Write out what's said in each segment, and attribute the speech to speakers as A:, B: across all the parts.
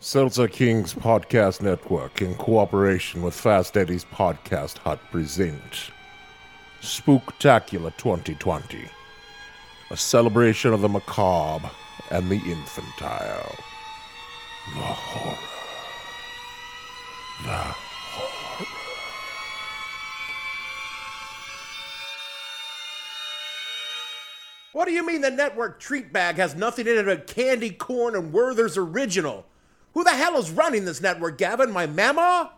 A: Seltzer Kings Podcast Network, in cooperation with Fast Eddie's Podcast Hut, present Spooktacular 2020, a celebration of the macabre and the infantile. The horror. The horror.
B: What do you mean the network treat bag has nothing in it but candy corn and Werther's original? Who the hell is running this network, Gavin? My mama?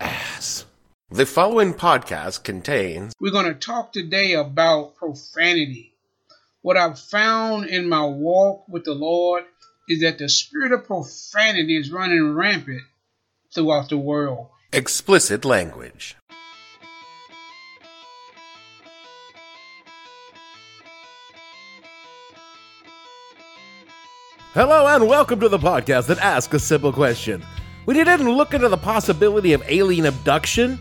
B: Ass.
C: The following podcast contains
D: We're going to talk today about profanity. What I've found in my walk with the Lord is that the spirit of profanity is running rampant throughout the world.
C: explicit language.
B: Hello and welcome to the podcast that asks a simple question. When you didn't look into the possibility of alien abduction,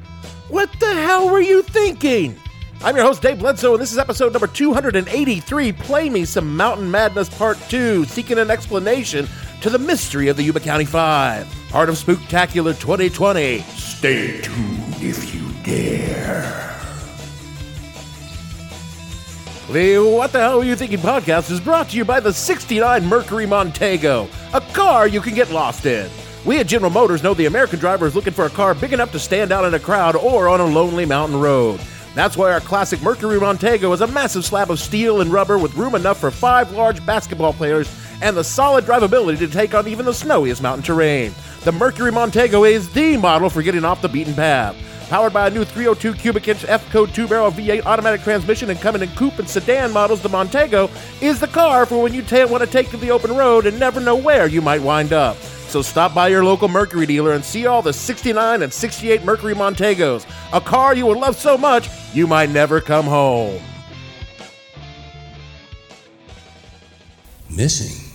B: what the hell were you thinking? I'm your host, Dave Bledsoe, and this is episode number 283 Play Me Some Mountain Madness Part 2, seeking an explanation to the mystery of the Yuba County Five. Part of Spooktacular 2020. Stay tuned if you dare. The What the Hell Are You Thinking podcast is brought to you by the 69 Mercury Montego, a car you can get lost in. We at General Motors know the American driver is looking for a car big enough to stand out in a crowd or on a lonely mountain road. That's why our classic Mercury Montego is a massive slab of steel and rubber with room enough for five large basketball players and the solid drivability to take on even the snowiest mountain terrain. The Mercury Montego is the model for getting off the beaten path. Powered by a new 302 cubic inch F code 2 barrel V8 automatic transmission and coming in coupe and sedan models, the Montego is the car for when you ta- want to take to the open road and never know where you might wind up. So stop by your local Mercury dealer and see all the 69 and 68 Mercury Montegos, a car you will love so much you might never come home.
E: Missing.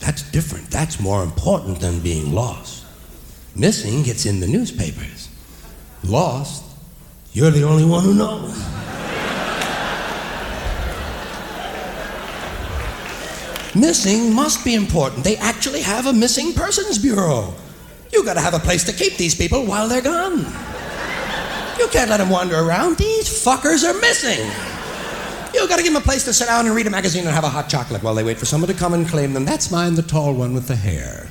E: That's different. That's more important than being lost. Missing gets in the newspapers. Lost, you're the only one who knows. Missing must be important. They actually have a missing persons bureau. You gotta have a place to keep these people while they're gone. You can't let them wander around. These fuckers are missing. You gotta give them a place to sit down and read a magazine and have a hot chocolate while they wait for someone to come and claim them. That's mine, the tall one with the hair.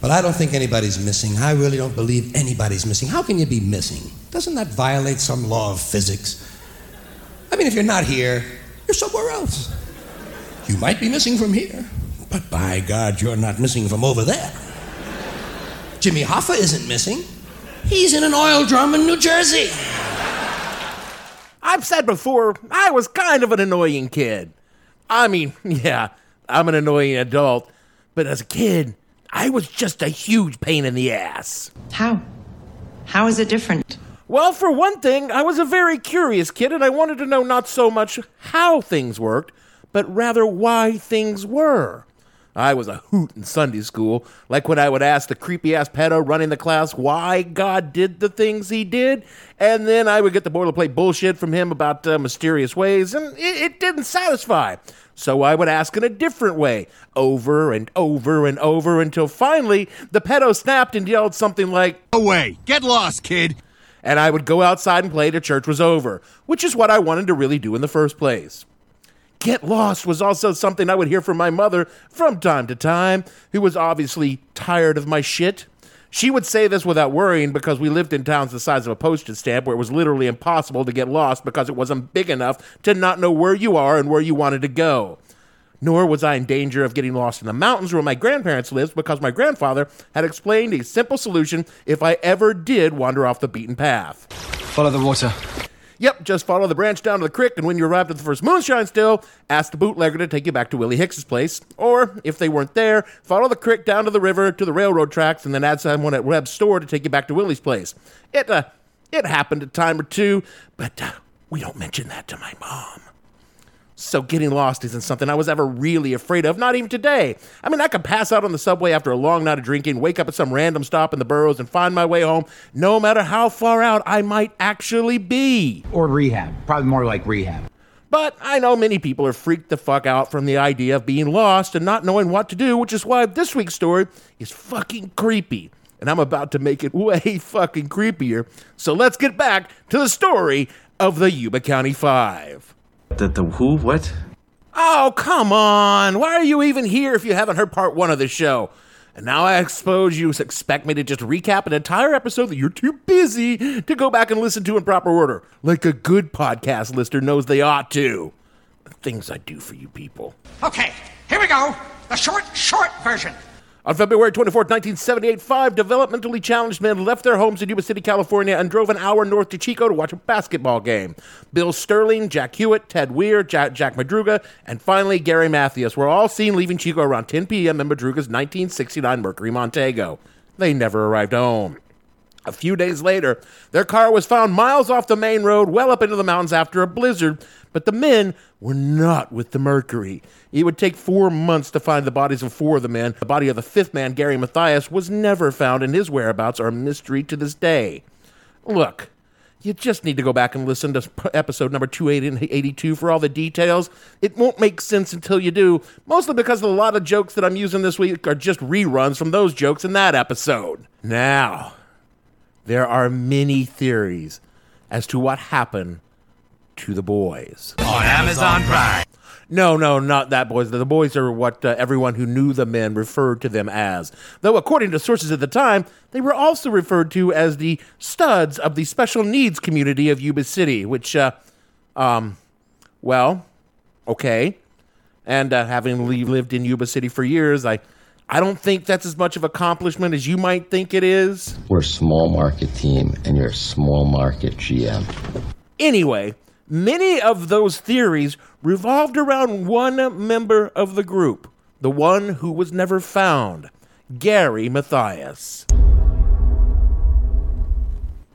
E: But I don't think anybody's missing. I really don't believe anybody's missing. How can you be missing? Doesn't that violate some law of physics? I mean, if you're not here, you're somewhere else. You might be missing from here, but by God, you're not missing from over there. Jimmy Hoffa isn't missing. He's in an oil drum in New Jersey.
B: I've said before, I was kind of an annoying kid. I mean, yeah, I'm an annoying adult, but as a kid, I was just a huge pain in the ass.
F: How? How is it different?
B: Well, for one thing, I was a very curious kid and I wanted to know not so much how things worked, but rather why things were. I was a hoot in Sunday school, like when I would ask the creepy ass pedo running the class why God did the things he did, and then I would get the boilerplate bullshit from him about uh, mysterious ways, and it, it didn't satisfy. So I would ask in a different way, over and over and over, until finally the pedo snapped and yelled something like,
G: Away! Get lost, kid!
B: and I would go outside and play till church was over, which is what I wanted to really do in the first place. Get lost was also something I would hear from my mother from time to time, who was obviously tired of my shit. She would say this without worrying because we lived in towns the size of a postage stamp where it was literally impossible to get lost because it wasn't big enough to not know where you are and where you wanted to go. Nor was I in danger of getting lost in the mountains where my grandparents lived because my grandfather had explained a simple solution if I ever did wander off the beaten path.
G: Follow the water.
B: Yep, just follow the branch down to the creek, and when you arrive at the first moonshine still, ask the bootlegger to take you back to Willie Hicks's place. Or, if they weren't there, follow the creek down to the river to the railroad tracks, and then ask someone at Webb's store to take you back to Willie's place. It, uh, it happened a time or two, but uh, we don't mention that to my mom. So getting lost isn't something I was ever really afraid of, not even today. I mean, I could pass out on the subway after a long night of drinking, wake up at some random stop in the boroughs, and find my way home, no matter how far out I might actually be.
H: Or rehab. Probably more like rehab.
B: But I know many people are freaked the fuck out from the idea of being lost and not knowing what to do, which is why this week's story is fucking creepy. And I'm about to make it way fucking creepier. So let's get back to the story of the Yuba County Five.
I: The, the who? What?
B: Oh, come on. Why are you even here if you haven't heard part one of the show? And now I suppose you expect me to just recap an entire episode that you're too busy to go back and listen to in proper order, like a good podcast listener knows they ought to. The things I do for you people.
J: Okay, here we go. The short, short version.
B: On February 24, 1978, five developmentally challenged men left their homes in Yuba City, California, and drove an hour north to Chico to watch a basketball game. Bill Sterling, Jack Huett, Ted Weir, Jack, Jack Madruga, and finally Gary Mathias were all seen leaving Chico around 10 p.m. in Madruga's 1969 Mercury Montego. They never arrived home. A few days later, their car was found miles off the main road, well up into the mountains after a blizzard, but the men were not with the Mercury. It would take four months to find the bodies of four of the men. The body of the fifth man, Gary Mathias, was never found, and his whereabouts are a mystery to this day. Look, you just need to go back and listen to episode number 282 for all the details. It won't make sense until you do, mostly because a lot of jokes that I'm using this week are just reruns from those jokes in that episode. Now, there are many theories as to what happened to the boys.
G: On Amazon Prime.
B: No, no, not that boys. The boys are what uh, everyone who knew the men referred to them as. Though, according to sources at the time, they were also referred to as the studs of the special needs community of Yuba City, which, uh, um, well, okay. And uh, having lived in Yuba City for years, I, I don't think that's as much of accomplishment as you might think it is.
K: We're a small market team, and you're a small market GM.
B: Anyway, many of those theories revolved around one member of the group, the one who was never found, Gary Mathias.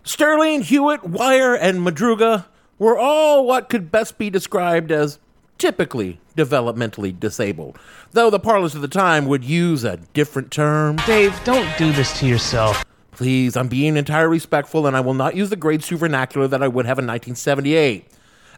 B: Sterling, Huett, Wire, and Madruga were all what could best be described as typically developmentally disabled, though the parlors of the time would use a different term.
L: Dave, don't do this to yourself.
B: Please, I'm being entirely respectful, and I will not use the grade two vernacular that I would have in 1978.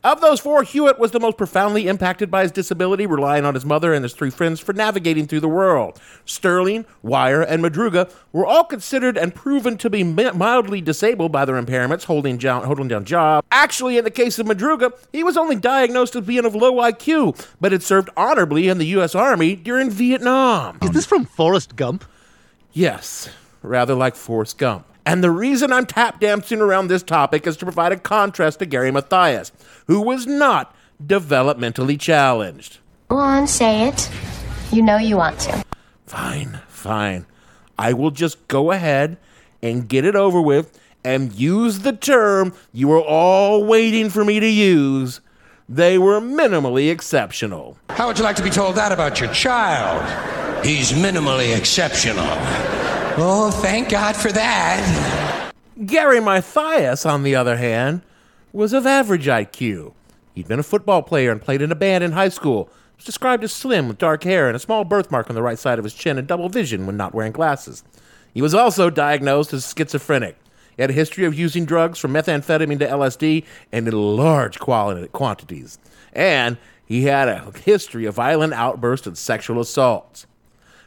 B: Of those four, Huett was the most profoundly impacted by his disability, relying on his mother and his three friends for navigating through the world. Sterling, Wire, and Madruga were all considered and proven to be mildly disabled by their impairments, holding, jo- holding down jobs. Actually, in the case of Madruga, he was only diagnosed as being of low IQ, but had served honorably in the U.S. Army during Vietnam.
L: Is this from Forrest Gump?
B: Yes, rather like Forrest Gump. And the reason I'm tap dancing around this topic is to provide a contrast to Gary Mathias, who was not developmentally challenged.
M: Go on, say it. You know you want to.
B: Fine, fine. I will just go ahead and get it over with and use the term you were all waiting for me to use. They were minimally exceptional.
E: How would you like to be told that about your child? He's minimally exceptional. Oh, thank God for that.
B: Gary Mathias, on the other hand, was of average IQ. He'd been a football player and played in a band in high school. He was described as slim with dark hair and a small birthmark on the right side of his chin and double vision when not wearing glasses. He was also diagnosed as schizophrenic. He had a history of using drugs from methamphetamine to LSD and in large quantities. And he had a history of violent outbursts and sexual assaults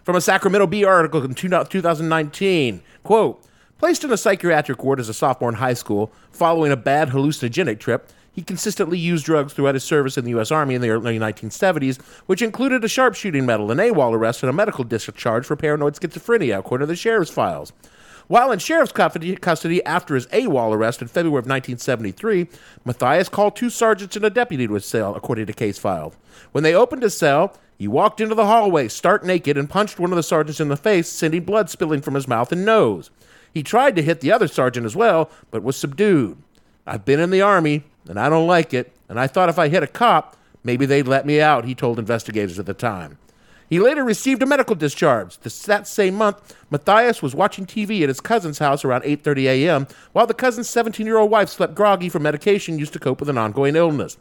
B: from a Sacramento Bee article in 2019. Quote, placed in a psychiatric ward as a sophomore in high school following a bad hallucinogenic trip, he consistently used drugs throughout his service in the U.S. Army in the early 1970s, which included a sharpshooting medal, an AWOL arrest, and a medical discharge for paranoid schizophrenia, according to the sheriff's files. While in sheriff's custody after his AWOL arrest in February of 1973, Mathias called two sergeants and a deputy to his cell, according to case file. When they opened his cell, he walked into the hallway, stark naked, and punched one of the sergeants in the face, sending blood spilling from his mouth and nose. He tried to hit the other sergeant as well, but was subdued. I've been in the Army. and I don't like it, and I thought if I hit a cop, maybe they'd let me out, he told investigators at the time. He later received a medical discharge. This, that same month, Mathias was watching TV at his cousin's house around 8:30 a.m. while the cousin's 17-year-old wife slept groggy from medication used to cope with an ongoing illness.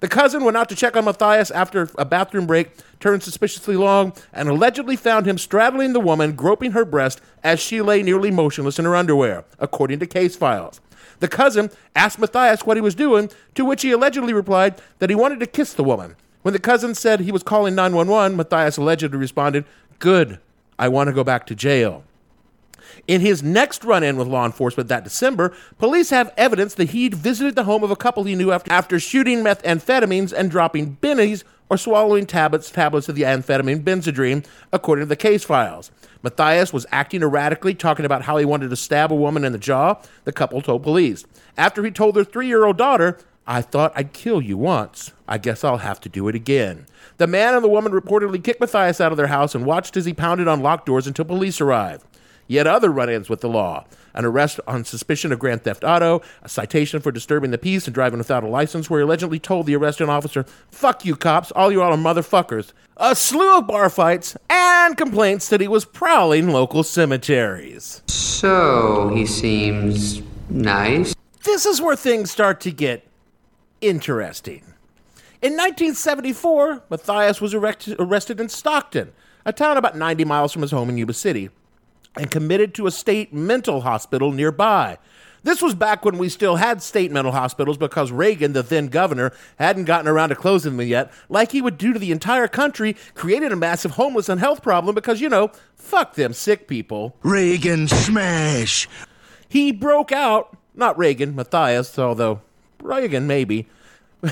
B: The cousin went out to check on Mathias after a bathroom break turned suspiciously long and allegedly found him straddling the woman, groping her breast as she lay nearly motionless in her underwear, according to case files. The cousin asked Mathias what he was doing, to which he allegedly replied that he wanted to kiss the woman. When the cousin said he was calling 911, Mathias allegedly responded, Good, I want to go back to jail. In his next run in with law enforcement that December, police have evidence that he'd visited the home of a couple he knew after, after shooting methamphetamines and dropping bennies or swallowing tablets, tablets of the amphetamine benzedrine, according to the case files. Mathias was acting erratically, talking about how he wanted to stab a woman in the jaw, the couple told police. After he told their three year old daughter, I thought I'd kill you once. I guess I'll have to do it again. The man and the woman reportedly kicked Mathias out of their house and watched as he pounded on locked doors until police arrived. Yet other run ins with the law an arrest on suspicion of grand theft auto, a citation for disturbing the peace and driving without a license, where he allegedly told the arresting officer, Fuck you, cops, all you all are motherfuckers. A slew of bar fights and complaints that he was prowling local cemeteries.
I: So, he seems nice.
B: This is where things start to get interesting. In 1974, Mathias was arrested in Stockton, a town about 90 miles from his home in Yuba City and committed to a state mental hospital nearby. This was back when we still had state mental hospitals because Reagan, the then governor, hadn't gotten around to closing them yet, like he would do to the entire country, created a massive homeless and health problem because, you know, fuck them sick people.
G: Reagan smash!
B: He broke out, not Reagan, Mathias, although Reagan maybe.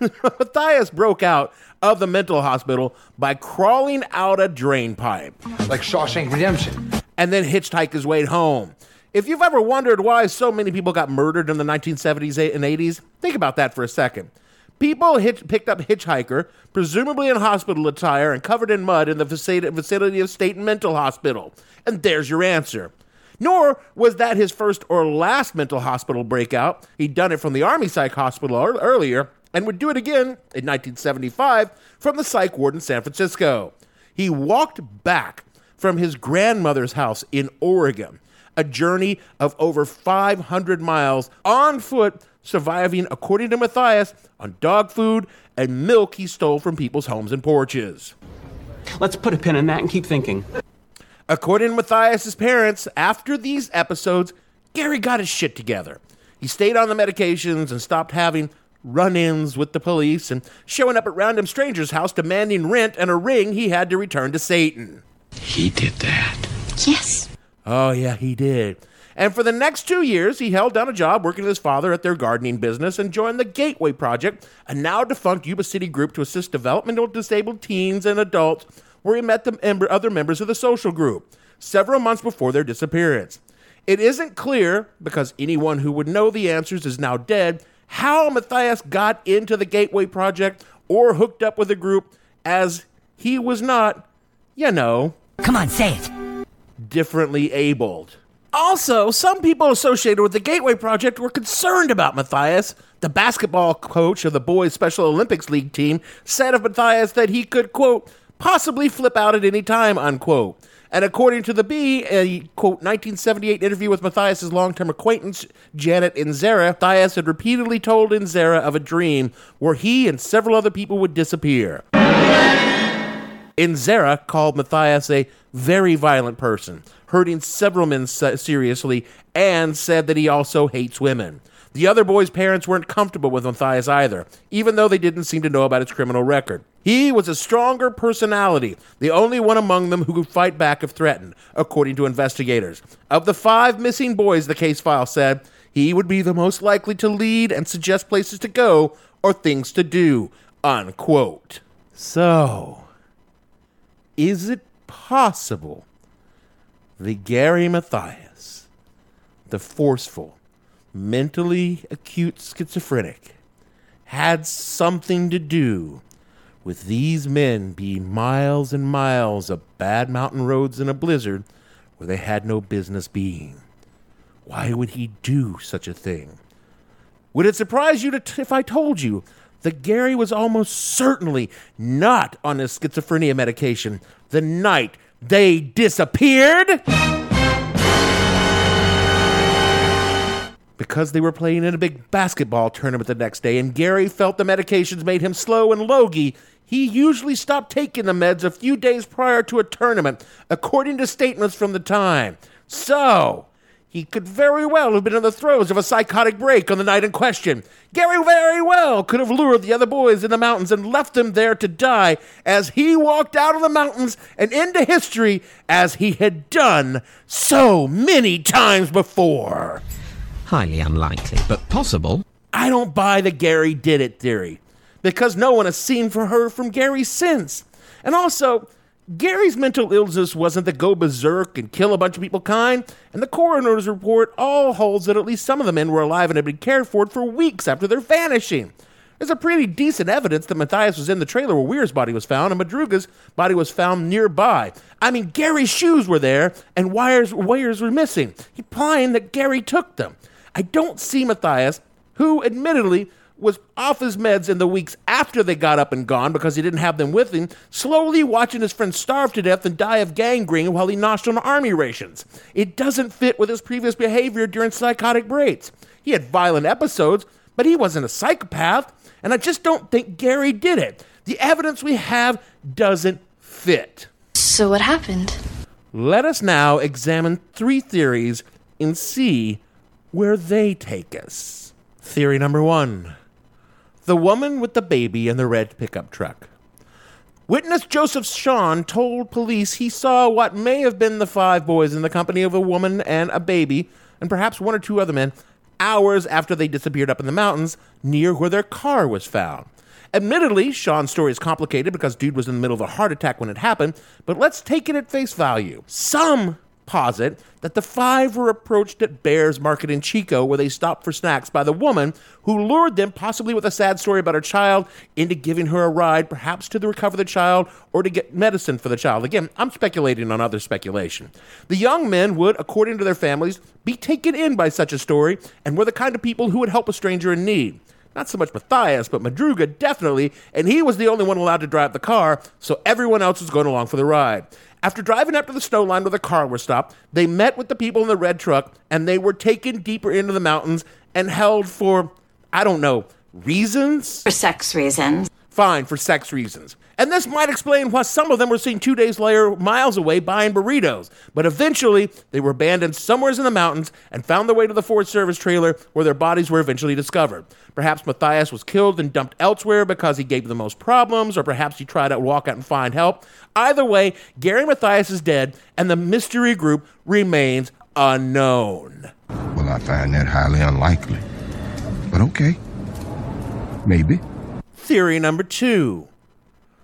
B: Mathias broke out of the mental hospital by crawling out a drain pipe.
H: Like Shawshank Redemption
B: and then hitchhike his way home. If you've ever wondered why so many people got murdered in the 1970s and 80s, think about that for a second. People picked up Hitchhiker, presumably in hospital attire and covered in mud in the vicinity of State Mental Hospital. And there's your answer. Nor was that his first or last mental hospital breakout. He'd done it from the Army Psych Hospital earlier and would do it again in 1975 from the psych ward in San Francisco. He walked back from his grandmother's house in Oregon, a journey of over 500 miles on foot, surviving, according to Mathias, on dog food and milk he stole from people's homes and porches.
N: Let's put a pin in that and keep thinking.
B: According to Mathias's parents, after these episodes, Gary got his shit together. He stayed on the medications and stopped having run ins with the police and showing up at random strangers' house demanding rent and a ring he had to return to Satan.
K: He did that.
M: Yes.
B: Oh, yeah, he did. And for the next two years, he held down a job working with his father at their gardening business and joined the Gateway Project, a now defunct Yuba City group to assist developmental disabled teens and adults, where he met the other members of the social group several months before their disappearance. It isn't clear, because anyone who would know the answers is now dead, how Mathias got into the Gateway Project or hooked up with the group, as he was not, you know,
O: Come on, say it.
B: Differently abled. Also, some people associated with the Gateway Project were concerned about Mathias. The basketball coach of the boys' Special Olympics League team said of Mathias that he could, quote, possibly flip out at any time, unquote. And according to the Bee, a quote 1978 interview with Mathias's long-term acquaintance Janet Inzera, Mathias had repeatedly told Inzera of a dream where he and several other people would disappear. Inzera called Mathias a very violent person, hurting several men seriously, and said that he also hates women. The other boy's parents weren't comfortable with Mathias either, even though they didn't seem to know about his criminal record. He was a stronger personality, the only one among them who could fight back if threatened, according to investigators. Of the five missing boys, the case file said, he would be the most likely to lead and suggest places to go or things to do. Unquote. So, is it possible that Gary Mathias, the forceful, mentally acute schizophrenic, had something to do with these men being miles and miles of bad mountain roads in a blizzard where they had no business being? Why would he do such a thing? Would it surprise you to t- if I told you that Gary was almost certainly not on his schizophrenia medication the night they disappeared? Because they were playing in a big basketball tournament the next day, and Gary felt the medications made him slow and logy, he usually stopped taking the meds a few days prior to a tournament, according to statements from the time. So, he could very well have been in the throes of a psychotic break on the night in question. Gary very well could have lured the other boys in the mountains and left them there to die as he walked out of the mountains and into history as he had done so many times before.
O: Highly unlikely, but possible.
B: I don't buy the Gary did it theory because no one has seen for her from Gary since. And also, Gary's mental illness wasn't the go berserk and kill a bunch of people kind, and the coroner's report all holds that at least some of the men were alive and had been cared for for weeks after their vanishing. There's a pretty decent evidence that Mathias was in the trailer where Weir's body was found and Madruga's body was found nearby. I mean, Gary's shoes were there and wires, wires were missing, implying that Gary took them. I don't see Mathias, who admittedly was off his meds in the weeks after they got up and gone because he didn't have them with him, slowly watching his friend starve to death and die of gangrene while he noshed on army rations. It doesn't fit with his previous behavior during psychotic breaks. He had violent episodes, but he wasn't a psychopath, and I just don't think Gary did it. The evidence we have doesn't fit.
M: So, what happened?
B: Let us now examine three theories and see where they take us. Theory number one the woman with the baby in the red pickup truck. Witness Joseph Schons told police he saw what may have been the five boys in the company of a woman and a baby, and perhaps one or two other men, hours after they disappeared up in the mountains near where their car was found. Admittedly, Schons's story is complicated because dude was in the middle of a heart attack when it happened, but let's take it at face value. Some posit that the five were approached at Behr's Market in Chico, where they stopped for snacks, by the woman who lured them, possibly with a sad story about her child, into giving her a ride, perhaps to recover the child or to get medicine for the child. Again, I'm speculating on other speculation. The young men would, according to their families, be taken in by such a story and were the kind of people who would help a stranger in need. Not so much Mathias, but Madruga definitely, and he was the only one allowed to drive the car, so everyone else was going along for the ride. After driving up to the snow line where the car was stopped, they met with the people in the red truck and they were taken deeper into the mountains and held for, I don't know, reasons?
P: For sex reasons.
B: Fine, for sex reasons. And this might explain why some of them were seen two days later, miles away, buying burritos. But eventually, they were abandoned somewhere in the mountains and found their way to the Forest Service trailer where their bodies were eventually discovered. Perhaps Mathias was killed and dumped elsewhere because he gave the most problems, or perhaps he tried to walk out and find help. Either way, Gary Mathias is dead, and the mystery group remains unknown.
G: Well, I find that highly unlikely. But okay. Maybe.
B: Theory number two.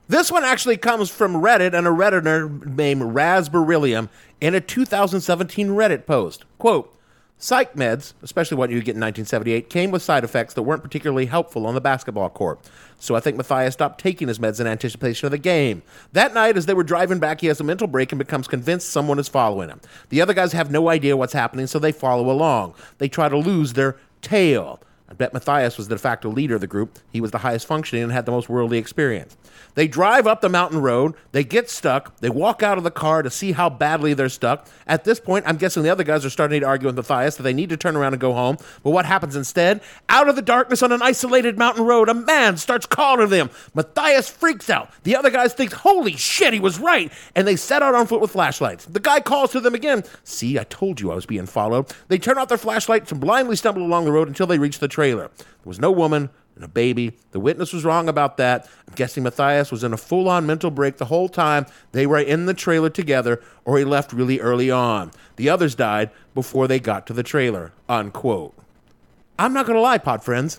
B: This one actually comes from Reddit and a Redditor named Raspberyllium in a 2017 Reddit post. Quote, Psych meds, especially what you get in 1978, came with side effects that weren't particularly helpful on the basketball court. So I think Mathias stopped taking his meds in anticipation of the game. That night, as they were driving back, he has a mental break and becomes convinced someone is following him. The other guys have no idea what's happening, so they follow along. They try to lose their tail. I bet Mathias was the de facto leader of the group. He was the highest functioning and had the most worldly experience. They drive up the mountain road. They get stuck. They walk out of the car to see how badly they're stuck. At this point, I'm guessing the other guys are starting to argue with Mathias that they need to turn around and go home. But what happens instead? Out of the darkness on an isolated mountain road, a man starts calling to them. Mathias freaks out. The other guys think, holy shit, he was right. And they set out on foot with flashlights. The guy calls to them again. See, I told you I was being followed. They turn off their flashlights and blindly stumble along the road until they reach the trailer. There was no woman, and a baby. The witness was wrong about that. I'm guessing Mathias was in a full on mental break the whole time they were in the trailer together, or he left really early on. The others died before they got to the trailer. Unquote. I'm not going to lie, pod friends.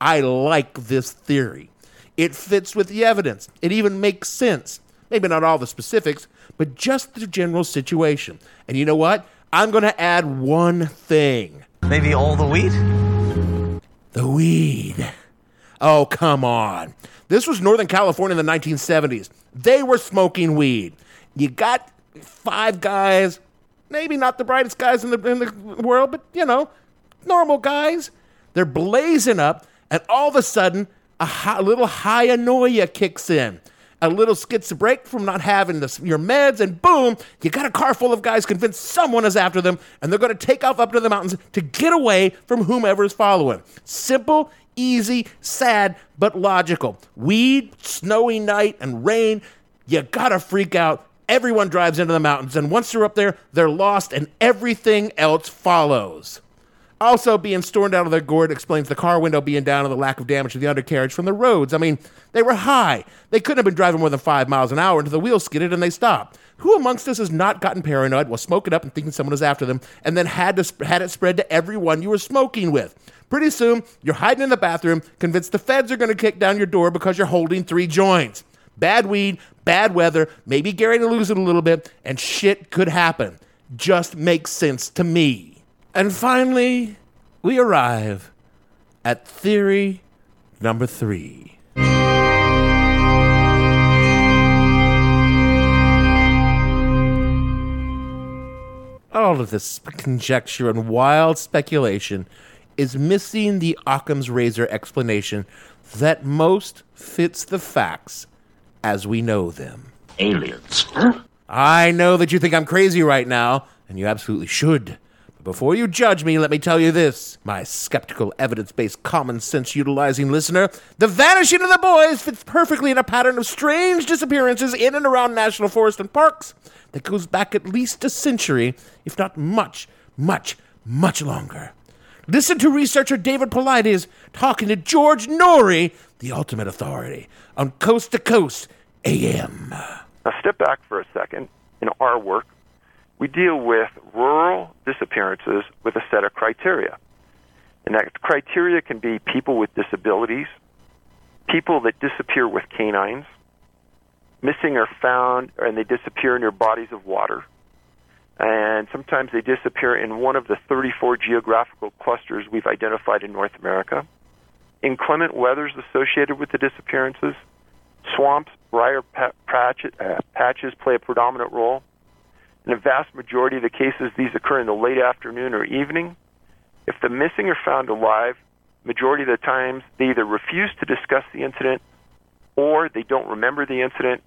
B: I like this theory. It fits with the evidence. It even makes sense. Maybe not all the specifics, but just the general situation. And you know what? I'm going to add one thing.
L: Maybe all the weed?
B: The weed. Oh, come on. This was Northern California in the 1970s. They were smoking weed. You got five guys, maybe not the brightest guys in the, in the world, but, you know, normal guys. They're blazing up, and all of a sudden, a, hi- a little hyanoia kicks in. A little break from not having the, your meds, and boom, you got a car full of guys convinced someone is after them, and they're going to take off up to the mountains to get away from whomever is following. Simple, easy, sad, but logical. Weed, snowy night, and rain, you gotta freak out. Everyone drives into the mountains, and once they're up there, they're lost, and everything else follows. Also, being stormed out of their gourd explains the car window being down and the lack of damage to the undercarriage from the roads. I mean, they were high. They couldn't have been driving more than five miles an hour until the wheels skidded and they stopped. Who amongst us has not gotten paranoid while smoking up and thinking someone is after them, and then had to had it spread to everyone you were smoking with? Pretty soon, you're hiding in the bathroom, convinced the feds are going to kick down your door because you're holding three joints. Bad weed, bad weather, maybe Gary to lose it a little bit, and shit could happen. Just makes sense to me. And finally, we arrive at theory number three. All of this conjecture and wild speculation is missing the Occam's razor explanation that most fits the facts as we know them.
P: Aliens.
B: I know that you think I'm crazy right now, and you absolutely should. Before you judge me, let me tell you this, my skeptical, evidence based, common sense utilizing listener. The vanishing of the boys fits perfectly in a pattern of strange disappearances in and around national forests and parks that goes back at least a century, if not much, much, much longer. Listen to researcher David Paulides talking to George Noory, the ultimate authority, on Coast to Coast AM.
Q: Now, step back for a second. In our work, we deal with rural disappearances with a set of criteria. And that criteria can be people with disabilities, people that disappear with canines, missing or found, and they disappear near bodies of water. And sometimes they disappear in one of the 34 geographical clusters we've identified in North America. Inclement weathers associated with the disappearances, swamps, briar uh, patches play a predominant role. In a vast majority of the cases, these occur in the late afternoon or evening. If the missing are found alive, majority of the times they either refuse to discuss the incident or they don't remember the incident.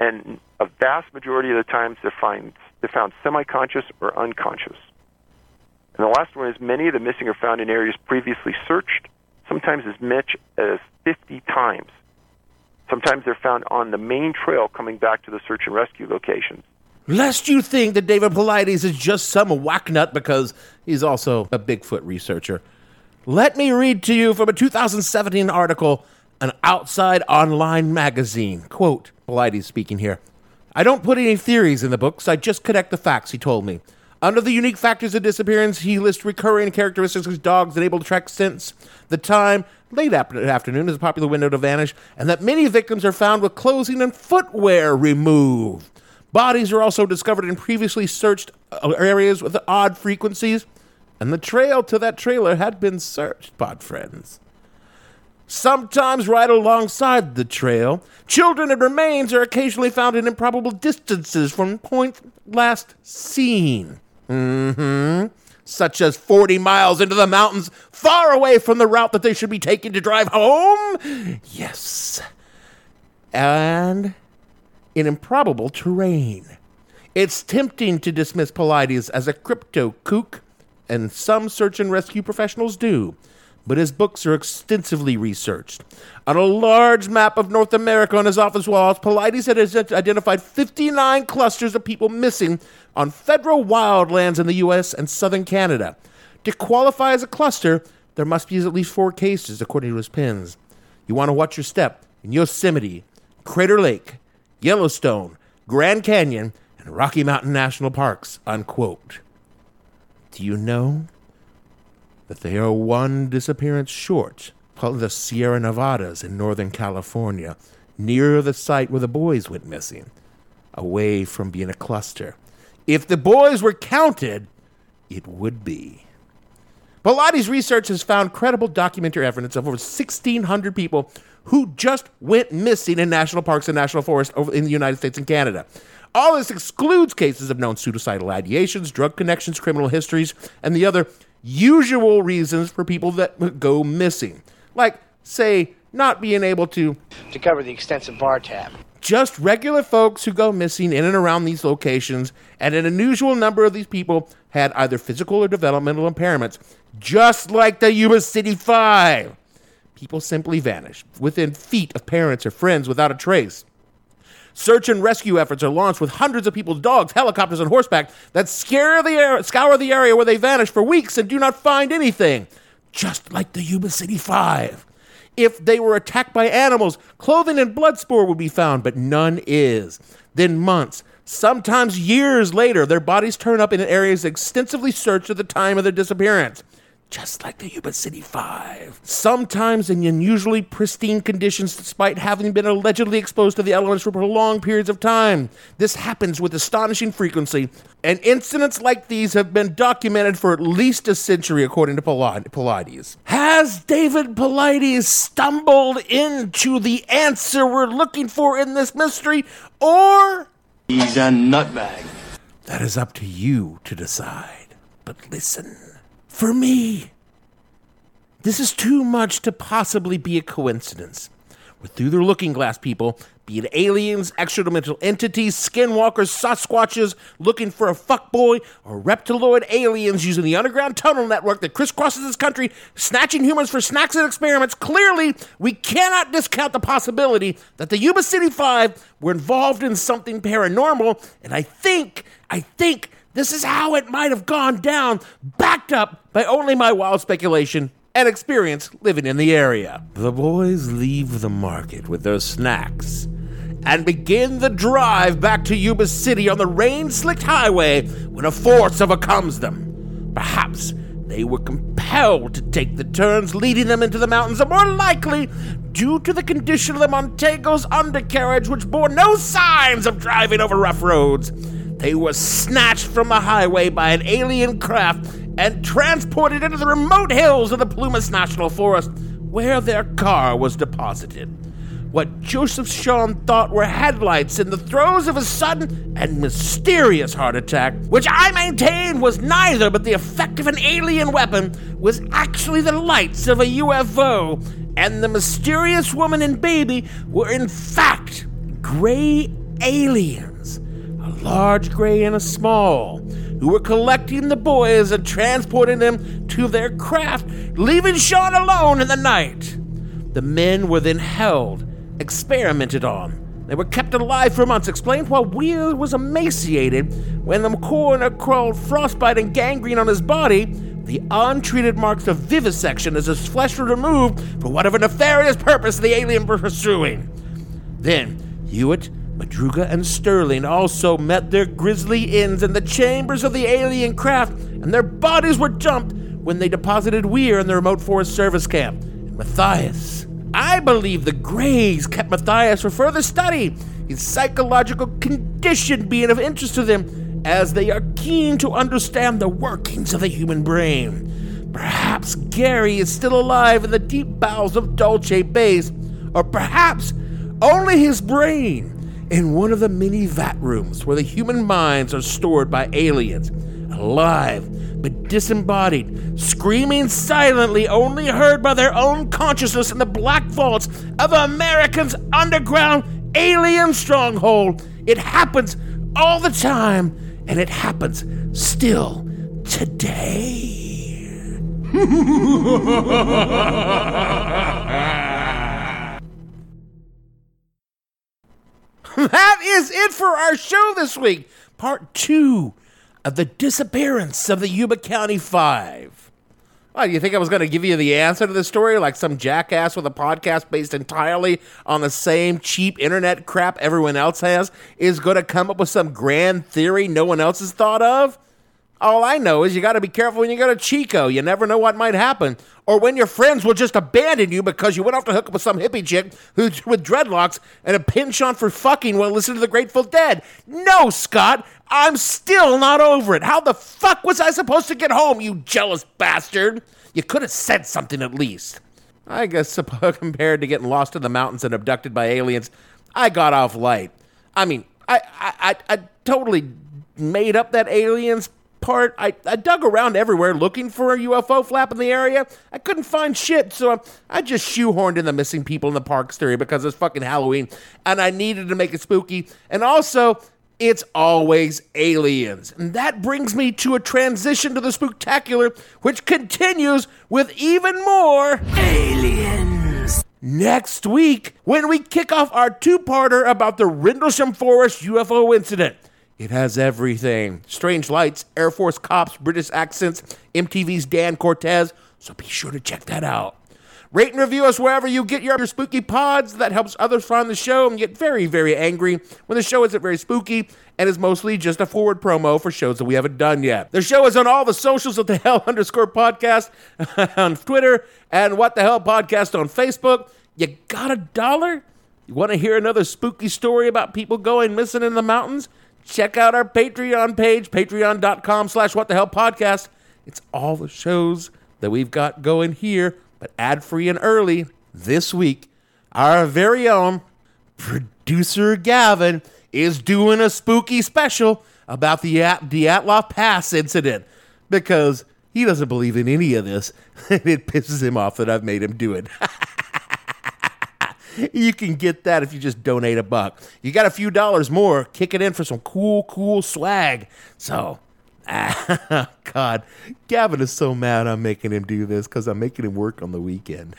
Q: And a vast majority of the times they're, find, they're found semi-conscious or unconscious. And the last one is many of the missing are found in areas previously searched, sometimes as much as 50 times. Sometimes they're found on the main trail coming back to the search and rescue locations.
B: Lest you think that David Paulides is just some whacknut because he's also a Bigfoot researcher. Let me read to you from a 2017 article, an outside online magazine. Quote, Paulides speaking here. I don't put any theories in the books, I just connect the facts, he told me. Under the unique factors of disappearance, he lists recurring characteristics of dogs unable to track scents, the time, late afternoon is a popular window to vanish, and that many victims are found with clothing and footwear removed. Bodies are also discovered in previously searched uh, areas with odd frequencies, and the trail to that trailer had been searched, pod friends. Sometimes right alongside the trail, children and remains are occasionally found in improbable distances from point last seen. Mm-hmm. Such as 40 miles into the mountains, far away from the route that they should be taking to drive home. Yes. And in improbable terrain. It's tempting to dismiss Paulides as a crypto kook, and some search and rescue professionals do, but his books are extensively researched. On a large map of North America on his office walls, Paulides had identified 59 clusters of people missing on federal wildlands in the U.S. and southern Canada. To qualify as a cluster, there must be at least four cases, according to his pins. You want to watch your step in Yosemite, Crater Lake, Yellowstone, Grand Canyon, and Rocky Mountain National Parks, unquote. Do you know that they are one disappearance short of the Sierra Nevadas in Northern California, near the site where the boys went missing, away from being a cluster? If the boys were counted, it would be. Paulides' research has found credible documentary evidence of over 1,600 people who just went missing in national parks and national forests over in the United States and Canada. All this excludes cases of known suicidal ideations, drug connections, criminal histories, and the other usual reasons for people that go missing. Like, say, not being able to
H: to cover the extensive bar tab.
B: Just regular folks who go missing in and around these locations, and an unusual number of these people had either physical or developmental impairments, just like the Yuba City Five. People simply vanish within feet of parents or friends without a trace. Search and rescue efforts are launched with hundreds of people's dogs, helicopters, and horseback that scare the air, scour the area where they vanish for weeks and do not find anything, just like the Yuba City Five. If they were attacked by animals, clothing and blood spore would be found, but none is. Then months, sometimes years later, their bodies turn up in areas extensively searched at the time of their disappearance just like the Yuba City Five. Sometimes in unusually pristine conditions, despite having been allegedly exposed to the elements for prolonged periods of time. This happens with astonishing frequency, and incidents like these have been documented for at least a century, according to Paulides. Has David Paulides stumbled into the answer we're looking for in this mystery, or.
H: He's a nutbag.
B: That is up to you to decide. But listen. For me, this is too much to possibly be a coincidence. With through their looking glass people, be it aliens, extradimensional entities, skinwalkers, Sasquatches looking for a fuckboy, or reptiloid aliens using the underground tunnel network that crisscrosses this country, snatching humans for snacks and experiments, clearly we cannot discount the possibility that the Yuba City Five were involved in something paranormal, and I think, I think this is how it might have gone down, backed up by only my wild speculation and experience living in the area. The boys leave the market with their snacks and begin the drive back to Yuba City on the rain slicked highway when a force overcomes them. Perhaps they were compelled to take the turns leading them into the mountains, or more likely, due to the condition of the Montego's undercarriage, which bore no signs of driving over rough roads. They were snatched from the highway by an alien craft and transported into the remote hills of the Plumas National Forest, where their car was deposited. What Joseph Schons thought were headlights in the throes of a sudden and mysterious heart attack, which I maintain was neither but the effect of an alien weapon, was actually the lights of a UFO, and the mysterious woman and baby were in fact gray aliens a large gray and a small, who were collecting the boys and transporting them to their craft, leaving Schons alone in the night. The men were then held, experimented on. They were kept alive for months, explained why Weir was emaciated when the coroner crawled frostbite and gangrene on his body, the untreated marks of vivisection as his flesh was removed for whatever nefarious purpose the alien were pursuing. Then, Huett Madruga and Sterling also met their grisly ends in the chambers of the alien craft, and their bodies were dumped when they deposited Weir in the remote forest service camp. And Mathias. I believe the Greys kept Mathias for further study, his psychological condition being of interest to them, as they are keen to understand the workings of the human brain. Perhaps Gary is still alive in the deep bowels of Dulce Base, or perhaps only his brain in one of the many vat rooms where the human minds are stored by aliens, alive but disembodied, screaming silently, only heard by their own consciousness in the black vaults of America's underground alien stronghold. It happens all the time, and it happens still today. that is it for our show this week. Part two of the disappearance of the Yuba County Five. Well, you think I was going to give you the answer to the story like some jackass with a podcast based entirely on the same cheap internet crap everyone else has is going to come up with some grand theory no one else has thought of? All I know is you got to be careful when you go to Chico. You never know what might happen. Or when your friends will just abandon you because you went off to hook up with some hippie chick who's with dreadlocks and a pinch on for fucking while listening to the Grateful Dead. No, Scott, I'm still not over it. How the fuck was I supposed to get home, you jealous bastard? You could have said something at least. I guess compared to getting lost in the mountains and abducted by aliens, I got off light. I mean, I, I, I, I totally made up that aliens part, I, I dug around everywhere looking for a UFO flap in the area. I couldn't find shit, so I just shoehorned in the missing people in the park theory because it's fucking Halloween, and I needed to make it spooky. And also, it's always aliens. And that brings me to a transition to the spooktacular, which continues with even more aliens. Next week, when we kick off our two parter about the Rendlesham Forest UFO incident. It has everything strange lights, Air Force cops, British accents, MTV's Dan Cortese. So be sure to check that out. Rate and review us wherever you get your, spooky pods. That helps others find the show and get very, very angry when the show isn't very spooky and is mostly just a forward promo for shows that we haven't done yet. The show is on all the socials at the hell underscore podcast on Twitter and what the hell podcast on Facebook. You got a dollar? You want to hear another spooky story about people going missing in the mountains? Check out our Patreon page, patreon.com slash what the hell podcast. It's all the shows that we've got going here, but ad free and early. This week, our very own producer Gavin is doing a spooky special about the At- Pass incident because he doesn't believe in any of this. and it pisses him off that I've made him do it. you can get that if you just donate a buck. You got a few dollars more, kick it in for some cool, cool swag. So, ah, God, Gavin is so mad I'm making him do this because I'm making him work on the weekend.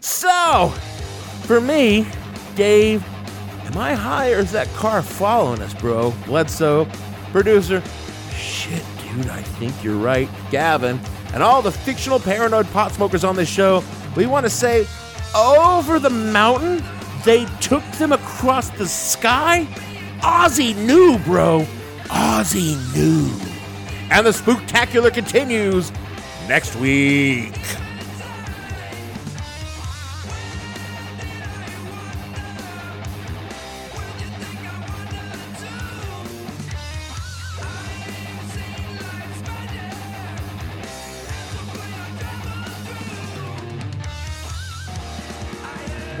B: so, for me, Dave, am I high or is that car following us, bro? Bledsoe, producer, shit, dude, I think you're right. Gavin, and all the fictional paranoid pot smokers on this show, we want to say, over the mountain, they took them across the sky? Ozzy knew, bro. Ozzy knew. And the spooktacular continues next week.